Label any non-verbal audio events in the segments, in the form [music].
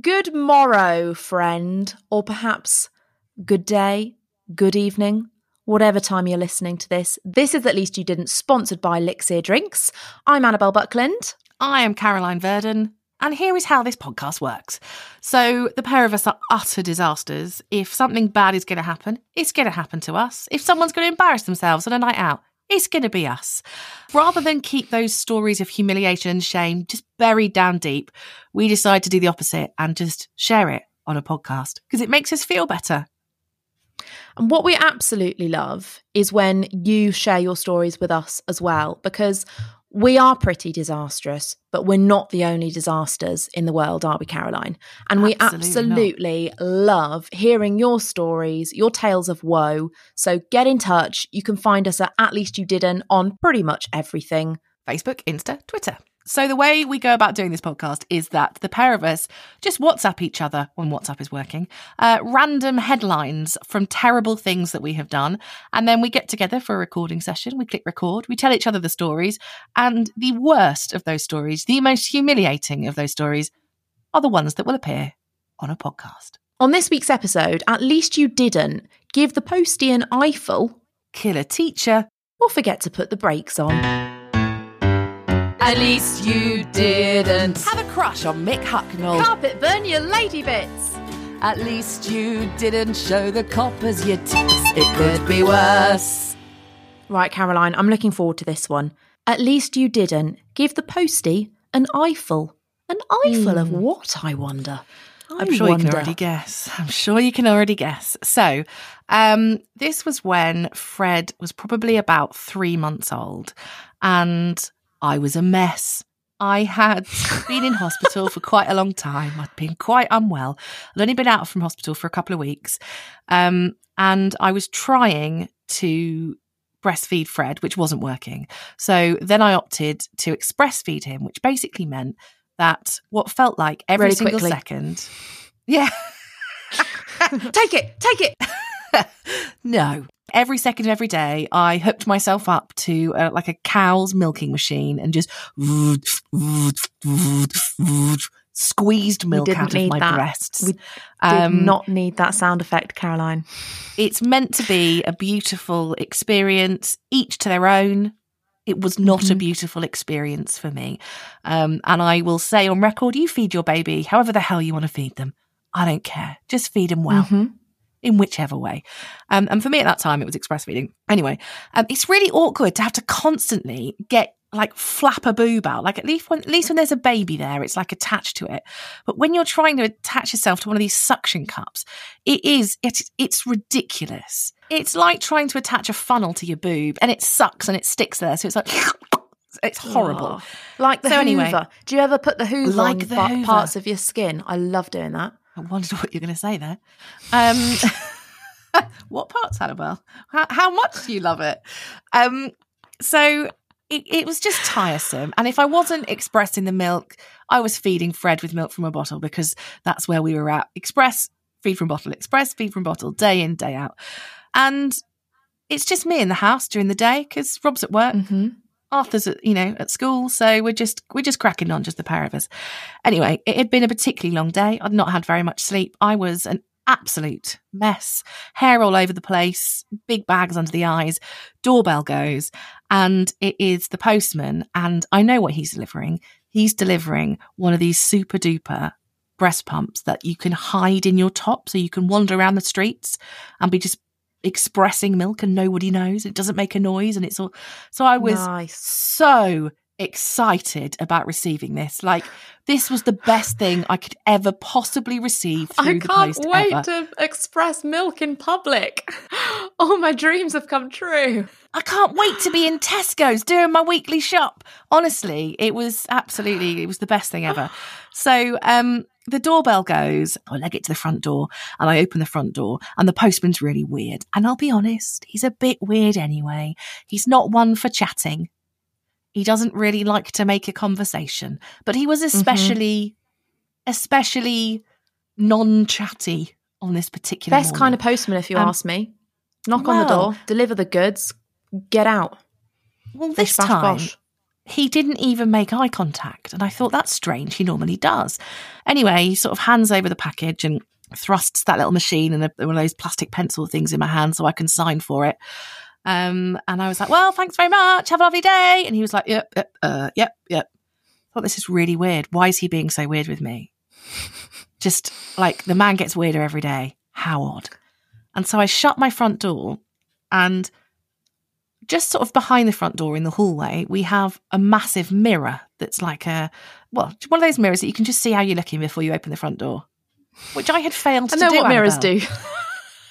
Good morrow, friend, or perhaps good day, good evening, whatever time you're listening to this. This is At Least You Didn't, sponsored by Elixir Drinks. I'm Annabelle Buckland. I am Caroline Verdon. And here is how this podcast works. So, the pair of us are utter disasters. If something bad is going to happen, it's going to happen to us. If someone's going to embarrass themselves on a night out, it's going to be us. Rather than keep those stories of humiliation and shame just buried down deep, we decide to do the opposite and just share it on a podcast because it makes us feel better. And what we absolutely love is when you share your stories with us as well, because we are pretty disastrous, but we're not the only disasters in the world, are we, Caroline? And we absolutely love hearing your stories, your tales of woe. So get in touch. You can find us at At Least You Didn't on pretty much everything Facebook, Insta, Twitter. So, the way we go about doing this podcast is that the pair of us just WhatsApp each other when WhatsApp is working, uh, random headlines from terrible things that we have done. And then we get together for a recording session. We click record, we tell each other the stories. And the worst of those stories, the most humiliating of those stories, are the ones that will appear on a podcast. On this week's episode, at least you didn't give the postie an eyeful, kill a teacher, or forget to put the brakes on. At least you didn't have a crush on Mick Hucknall. Carpet burn your lady bits. At least you didn't show the coppers your tits. It could be worse. Right, Caroline, I'm looking forward to this one. At least you didn't give the postie an eyeful. An eyeful mm. of hmm. what, I wonder? I'm sure wonder. you can already guess. I'm sure you can already guess. So, um, this was when Fred was probably about three months old, and I was a mess. I had been in hospital for quite a long time. I'd been quite unwell. I'd only been out from hospital for a couple of weeks. Um, and I was trying to breastfeed Fred, which wasn't working. So then I opted to express feed him, which basically meant that what felt like every really single quickly. second. Yeah. [laughs] take it, take it. [laughs] no. Every second of every day, I hooked myself up to uh, like a cow's milking machine and just squeezed milk out of my that. breasts. We um, did not need that sound effect, Caroline. It's meant to be a beautiful experience, each to their own. It was not mm-hmm. a beautiful experience for me. Um, and I will say on record, you feed your baby however the hell you want to feed them. I don't care. Just feed them well. Mm-hmm in whichever way. Um, and for me at that time, it was express feeding. Anyway, um, it's really awkward to have to constantly get like flap a boob out. Like at least when at least when there's a baby there, it's like attached to it. But when you're trying to attach yourself to one of these suction cups, it is it's it's ridiculous. It's like trying to attach a funnel to your boob, and it sucks and it sticks there. So it's like. [laughs] It's horrible. Oh, like the so Hoover. Anyway, Do you ever put the Hoover like on the Hoover. parts of your skin? I love doing that. I wondered what you're going to say there. Um, [laughs] what parts, Annabelle? How, how, much do you love it? Um, so it, it, was just tiresome. And if I wasn't expressing the milk, I was feeding Fred with milk from a bottle because that's where we were at. Express, feed from bottle, express, feed from bottle, day in, day out. And it's just me in the house during the day because Rob's at work. Mm-hmm. Arthur's at, you know, at school, so we're just we're just cracking on, just the pair of us. Anyway, it had been a particularly long day. I'd not had very much sleep. I was an absolute mess. Hair all over the place, big bags under the eyes. Doorbell goes, and it is the postman, and I know what he's delivering. He's delivering one of these super duper breast pumps that you can hide in your top so you can wander around the streets and be just expressing milk and nobody knows. It doesn't make a noise and it's all. So I was nice. so excited about receiving this. Like this was the best thing I could ever possibly receive I the post. I can't wait to express milk in public. [laughs] All my dreams have come true. I can't wait to be in Tesco's doing my weekly shop. Honestly, it was absolutely it was the best thing ever. So um the doorbell goes. I leg it to the front door and I open the front door and the postman's really weird. And I'll be honest, he's a bit weird anyway. He's not one for chatting. He doesn't really like to make a conversation, but he was mm-hmm. especially, mm-hmm. especially non-chatty on this particular best morning. kind of postman, if you um, ask me. Knock well, on the door, deliver the goods, get out. Well, this time, he didn't even make eye contact. And I thought, that's strange. He normally does. Anyway, he sort of hands over the package and thrusts that little machine and one of those plastic pencil things in my hand so I can sign for it. Um, and I was like, well, thanks very much. Have a lovely day. And he was like, yep, yep, uh, yep, yep. I thought this is really weird. Why is he being so weird with me? [laughs] Just like the man gets weirder every day. How odd. And so I shut my front door and just sort of behind the front door in the hallway, we have a massive mirror that's like a, well, one of those mirrors that you can just see how you're looking before you open the front door, which I had failed I to know do. what mirrors Annabelle. do.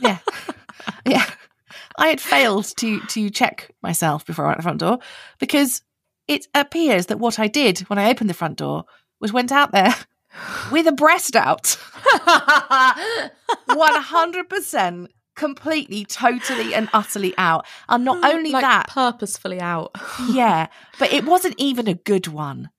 Yeah. [laughs] yeah. I had failed to to check myself before I went out the front door because it appears that what I did when I opened the front door was went out there [laughs] with a breast out. [laughs] 100% completely, totally and utterly out. And not only like that, purposefully out. yeah, but it wasn't even a good one.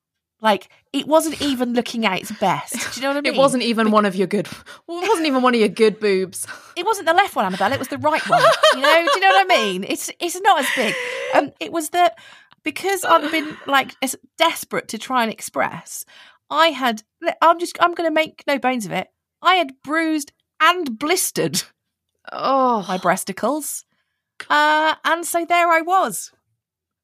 Like it wasn't even looking at its best. Do you know what I mean? [laughs] It wasn't even one of your good. Well, it wasn't even one of your good boobs. it wasn't the left one, Annabelle. It was the right one. You know, do you know what I mean? It's it's not as big. Um, it was that because I've been like desperate to try and express. I had. I'm just. I'm going to make no bones of it. I had bruised and blistered Oh, my breasticles, uh, and so there I was,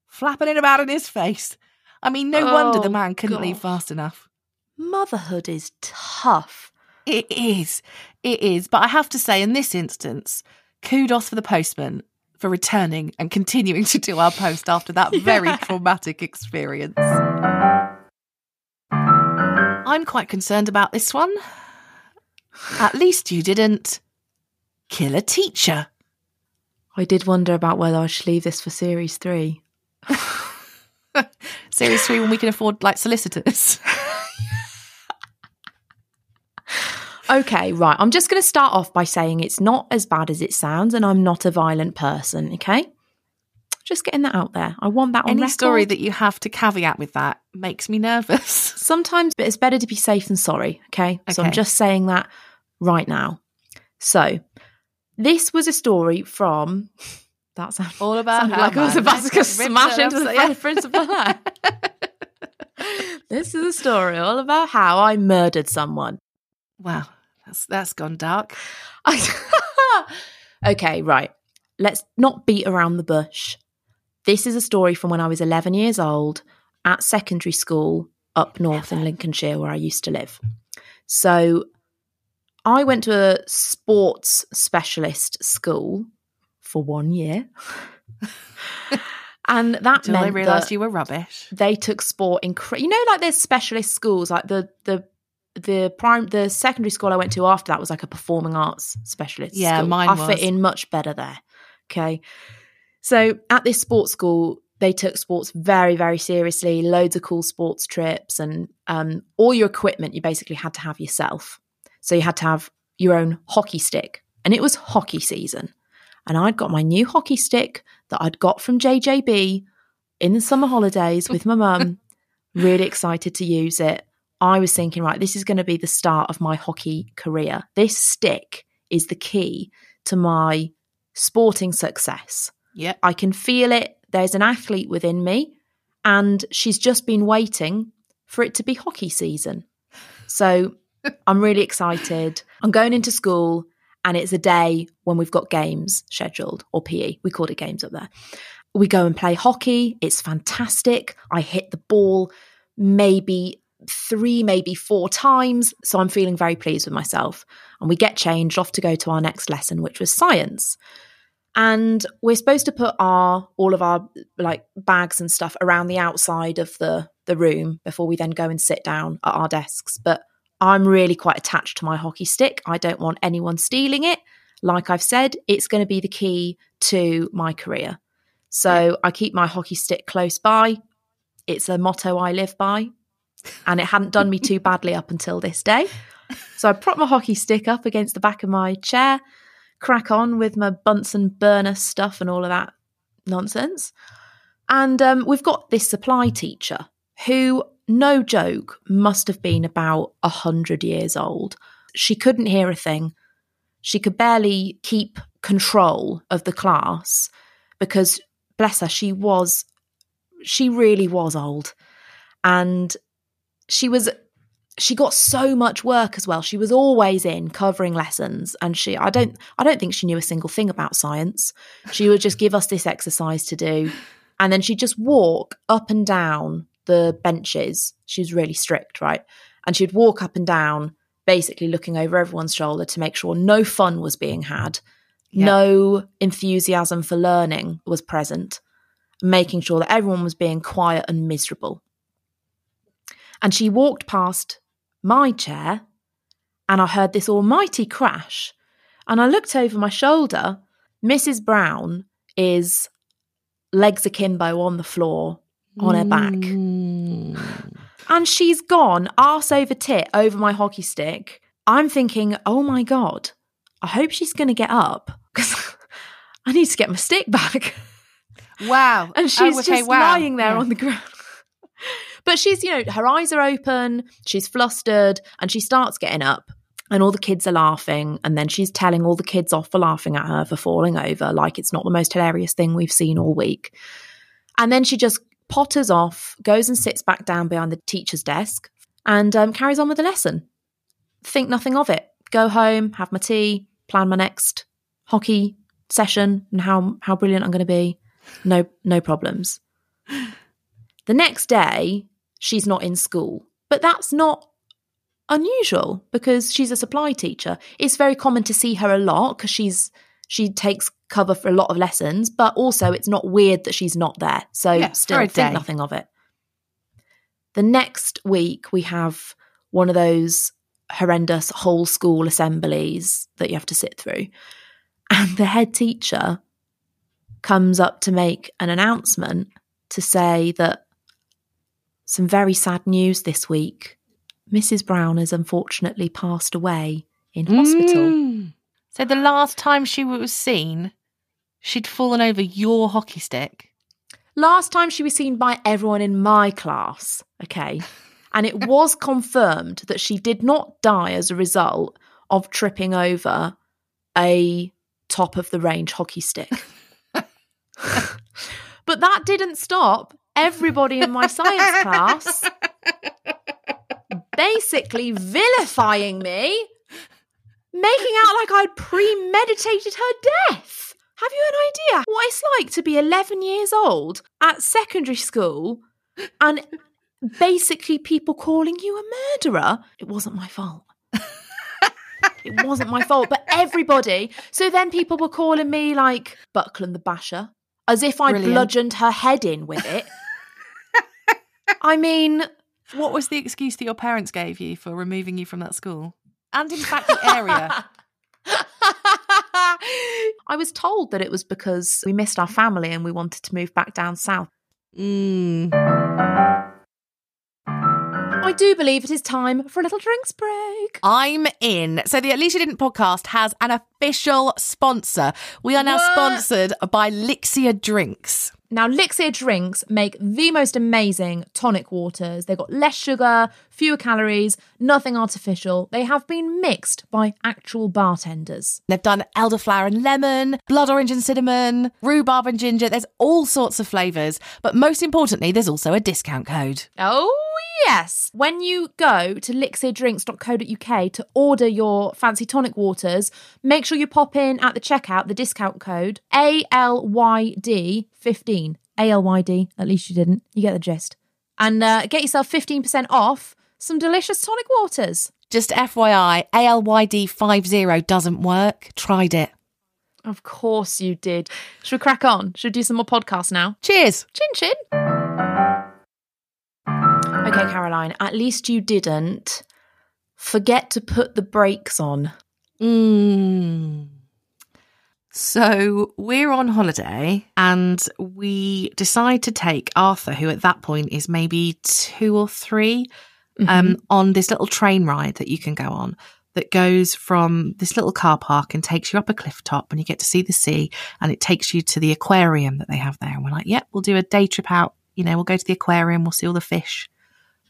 flapping it about in his face. I mean, no wonder the Oh, man couldn't leave fast enough. motherhood is tough. It is. It is. But I have to say, in this instance, kudos for the postman for returning and continuing to do our post after that [laughs] very traumatic experience. I'm quite concerned about this one. At least you didn't kill a teacher. I did wonder about whether I should leave this for series three. [laughs] Series three, when we can afford like solicitors. [laughs] Okay, right. I'm just going to start off by saying it's not as bad as it sounds, and I'm not a violent person. Okay, just getting that out there. I want that on Any record. story that you have to caveat with that makes me nervous. [laughs] sometimes but it's better to be safe than sorry. Okay, so I'm just saying that right now. So this was a story from. That sounds All about sounded like I was about to [laughs] smash into the yeah. Fresh Prince of Bel Air. This is a story all about how I murdered someone. Wow, that's that's gone dark. [laughs] okay, right. Let's not beat around the bush. This is a story from when I was 11 years old at secondary school up north in Lincolnshire, where I used to live. So I went to a sports specialist school for one year. and that Until I meant realised that you were rubbish. they took sport in you know like there's specialist schools like the the the prime the secondary school I went to after that was like a performing arts specialist. Yeah, school. mine I was. fit in much better there. Okay, so at this sports school, they took sports very very seriously. Loads of cool sports trips, and um, all your equipment you basically had to have yourself. So you had to have your own hockey stick, and it was hockey season. And I'd got my new hockey stick that I'd got from JJB in the summer holidays with my mum. [laughs] really excited to use it. I was thinking, right, this is going to be the start of my hockey career. This stick is the key to my sporting success. Yeah. I can feel it. There's an athlete within me, and she's just been waiting for it to be hockey season. So [laughs] I'm really excited. I'm going into school, and it's a day when we've got games scheduled or PE. We called it games up there. We go and play hockey. It's fantastic. I hit the ball maybe three, maybe four times. So I'm feeling very pleased with myself. And we get changed off to go to our next lesson, which was science. And we're supposed to put our all of our like bags and stuff around the outside of the the room before we then go and sit down at our desks. But I'm really quite attached to my hockey stick. I don't want anyone stealing it. Like I've said, it's going to be the key to my career. So I keep my hockey stick close by. It's a motto I live by. And it hadn't done me too [laughs] badly up until this day. So I prop my hockey stick up against the back of my chair, crack on with my Bunsen burner stuff and all of that nonsense. And um, we've got this supply teacher who, no joke, must have been about a hundred years old. She couldn't hear a thing. She could barely keep control of the class because, bless her, she was she really was old. And she was she got so much work as well. She was always in covering lessons and she I don't I don't think she knew a single thing about science. She would just give us this exercise to do and then she'd just walk up and down the benches. She was really strict, right? And she'd walk up and down basically looking over everyone's shoulder to make sure no fun was being had. Yeah. No enthusiasm for learning was present, making sure that everyone was being quiet and miserable. And she walked past my chair, and I heard this almighty crash. And I looked over my shoulder. Mrs. Brown is legs akimbo on the floor, on her back. Mm. And she's gone arse over tit over my hockey stick. I'm thinking, oh my God, I hope she's going to get up because [laughs] I need to get my stick back. Wow. And she's Oh, okay, just wow. lying there Yeah. on the ground. [laughs] but she's, you know, her eyes are open, she's flustered, and she starts getting up. And all the kids are laughing. And then she's telling all the kids off for laughing at her for falling over, like it's not the most hilarious thing we've seen all week. And then she just potters off, goes and sits back down behind the teacher's desk, and um, carries on with the lesson. Think nothing of it. Go home, have my tea, plan my next hockey session and how how brilliant I'm going to be. No no problems. [laughs] The next day, she's not in school, but that's not unusual because she's a supply teacher. It's very common to see her a lot because she's she takes cover for a lot of lessons, but also it's not weird that she's not there. So Yeah, still think day. nothing of it. The next week we have one of those horrendous whole school assemblies that you have to sit through. And the head teacher comes up to make an announcement to say that some very sad news this week. Mrs. Brown has unfortunately passed away in hospital. Mm. So the last time she was seen, she'd fallen over your hockey stick. Last time she was seen by everyone in my class, okay? [laughs] And it was confirmed that she did not die as a result of tripping over a top of the range hockey stick. [laughs] but that didn't stop everybody in my science class [laughs] basically vilifying me, making out like I'd premeditated her death. Have you an idea what it's like to be 11 years old at secondary school and basically people calling you a murderer? It wasn't my fault. it wasn't my fault, but everybody. So then people were calling me like Buckland the Basher, as if I Brilliant. bludgeoned her head in with it. I mean, What was the excuse that your parents gave you for removing you from that school? And in fact, the area. [laughs] I was told that it was because we missed our family and we wanted to move back down south. Mm. I do believe it is time for a little drinks break. I'm in. So the At Least You Didn't podcast has an official sponsor. We are now What? sponsored by Lixir Drinks. Now, Lixir drinks make the most amazing tonic waters. They've got less sugar, fewer calories, nothing artificial. They have been mixed by actual bartenders. They've done elderflower and lemon, blood orange and cinnamon, rhubarb and ginger. There's all sorts of flavours. But most importantly, there's also a discount code. Oh, yes. When you go to lixirdrinks.co.uk to order your fancy tonic waters, make sure you pop in at the checkout the discount code ALYD15. ALYD, at least you didn't. You get the gist. And uh, get yourself 15% off some delicious tonic waters. Just FYI, ALYD50 doesn't work. Tried it. Of course you did. Should we crack on? Should we do some more podcasts now? Cheers. Chin chin. Okay, Caroline, at least you didn't forget to put the brakes on. Mm. So we're on holiday and we decide to take Arthur, who at that point is maybe two or 3 um, on this little train ride that you can go on that goes from this little car park and takes you up a cliff top and you get to see the sea and it takes you to the aquarium that they have there. And we're like, yep, we'll do a day trip out. You know, we'll go to the aquarium, we'll see all the fish,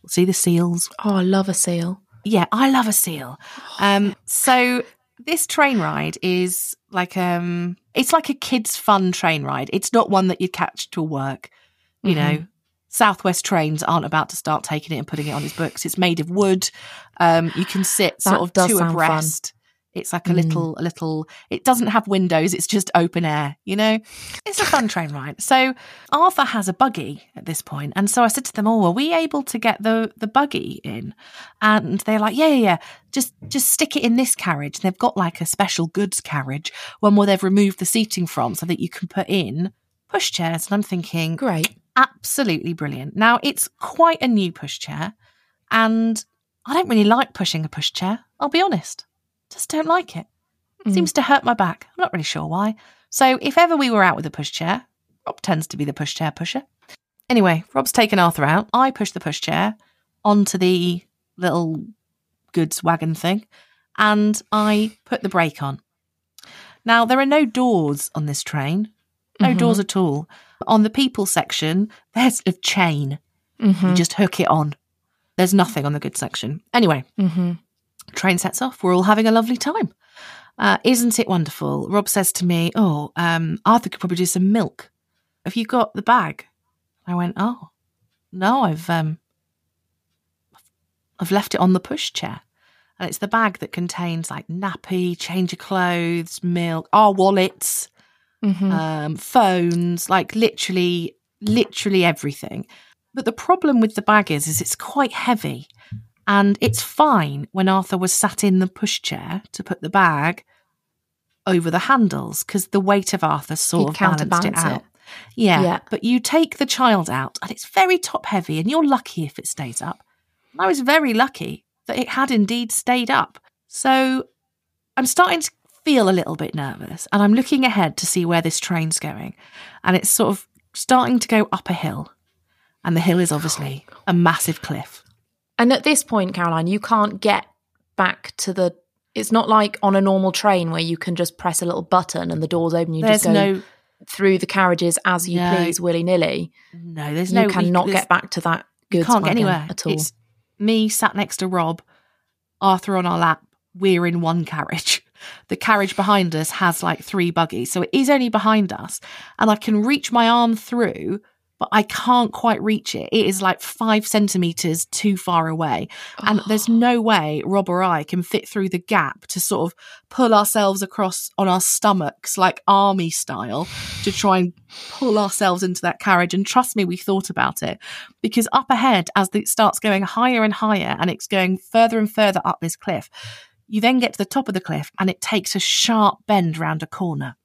see the seals, Oh, I love a seal. yeah, I love a seal. Um, so this train ride is like um, it's like a kids' fun train ride. It's not one that you'd catch to work. You know, Southwest Trains aren't about to start taking it and putting it on his books. It's made of wood. Um, you can sit sort That of two abreast. fun. It's like a Mm. little, a little. It doesn't have windows. It's just open air. You know, it's a fun train ride. So Arthur has a buggy at this point, and so I said to them, "Oh, are we able to get the the buggy in?" And they're like, "Yeah, yeah, yeah. Just just stick it in this carriage." And they've got like a special goods carriage, one where they've removed the seating from, so that you can put in pushchairs. And I'm thinking, Great. absolutely brilliant. Now it's quite a new pushchair, and I don't really like pushing a pushchair. I'll be honest, just don't like it. Mm. Seems to hurt my back. I'm not really sure why. So if ever we were out with a pushchair, Rob tends to be the pushchair pusher. Anyway, Rob's taken Arthur out. I push the pushchair onto the little goods wagon thing, and I put the brake on. Now there are no doors on this train. No Mhm. doors at all. On the people section, there's a chain. Mhm. You just hook it on. There's nothing on the goods section. Anyway, Mhm. Train sets off. We're all having a lovely time. Uh, isn't it wonderful? Rob says to me, "Oh, um, Arthur could probably do some milk. Have you got the bag?" I went, "Oh, no, I've um, I've left it on the pushchair, and it's the bag that contains like nappy, change of clothes, milk, our wallets, Mhm. um, phones, like literally, literally everything. But the problem with the bag is, is it's quite heavy, and it's fine when Arthur was sat in the pushchair to put the bag over the handles because the weight of Arthur sort He'd of balanced it out. it. Yeah, Yeah. but you take the child out, and it's very top heavy, and you're lucky if it stays up. I was very lucky that it had indeed stayed up. So I'm starting to feel a little bit nervous and I'm looking ahead to see where this train's going. And it's sort of starting to go up a hill. And the hill is obviously a massive cliff. And at this point, Caroline, you can't get back to the. It's not like on a normal train where you can just press a little button and the doors open. You There's just go no through the carriages as you No. please, willy nilly. no, there's You no cannot get back to that you goods can't get anywhere at all. It's me sat next to Rob, Arthur on our lap. We're in one carriage. The carriage behind us has like three buggies, so it is only behind us, and I can reach my arm through, but I can't quite reach it. It is like five centimeters too far away, and [sighs] there's no way Rob or I can fit through the gap to sort of pull ourselves across on our stomachs, like army style, to try and pull ourselves into that carriage. And trust me, we thought about it because up ahead, as it starts going higher and higher, and it's going further and further up this cliff, you then get to the top of the cliff, and it takes a sharp bend round a corner.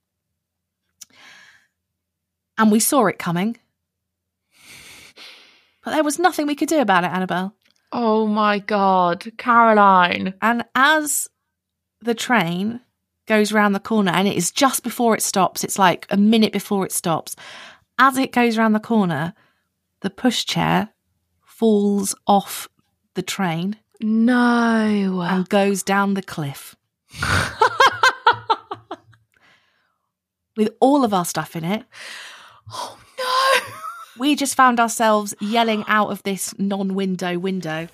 And we saw it coming. But there was nothing we could do about it, Annabelle. Oh my God, Caroline. And as the train goes round the corner, and it is just before it stops, it's like a minute before it stops. As it goes round the corner, the pushchair falls off the train No. and goes down the cliff [laughs] with all of our stuff in it. oh. We just found ourselves yelling out of this non window window.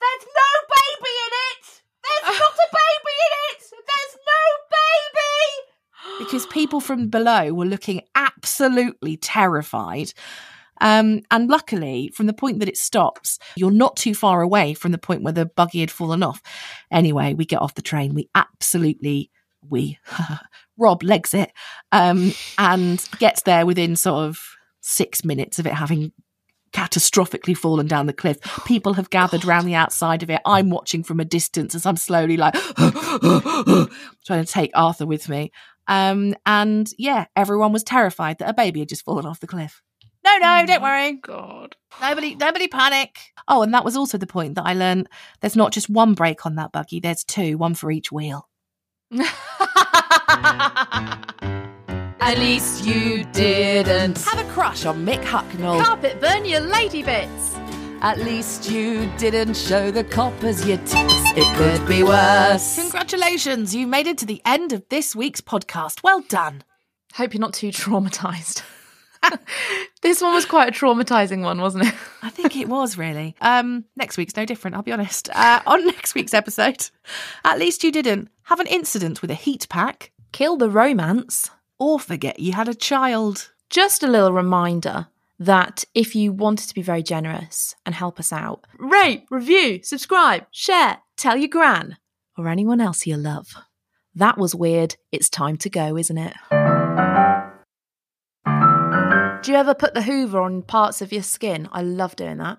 There's no baby in it! There's not a baby in it! There's no baby! [gasps] Because people from below were looking absolutely terrified. Um, and luckily, from the point that it stops, you're not too far away from the point where the buggy had fallen off. Anyway, we get off the train. We absolutely, we, [laughs] Rob legs it, um, and gets there within sort of six minutes of it having catastrophically fallen down the cliff. People have gathered round the outside of it. I'm watching from a distance as I'm slowly like [gasps] trying to take Arthur with me. Um, and yeah, everyone was terrified that a baby had just fallen off the cliff. No, no, don't worry. God. Nobody, nobody panic. Oh, and that was also the point that I learned. There's not just one brake on that buggy. There's two, one for each wheel. [laughs] [laughs] At least you didn't. Have a crush on Mick Hucknall. Carpet burn your lady bits. At least you didn't show the coppers your tits. It could be worse. Congratulations, you made it to the end of this week's podcast. Well done. Hope you're not too traumatized. [laughs] this one was quite a traumatizing one, wasn't it? I think it was really. Um, next week's no different. I'll be honest. Uh, on [laughs] next week's episode, at least you didn't have an incident with a heat pack Kill the romance. Or forget you had a child. Just a little reminder that if you wanted to be very generous and help us out, rate, review, subscribe, share, tell your gran or anyone else you love. That was weird. It's time to go, isn't it? Do you ever put the Hoover on parts of your skin? I love doing that.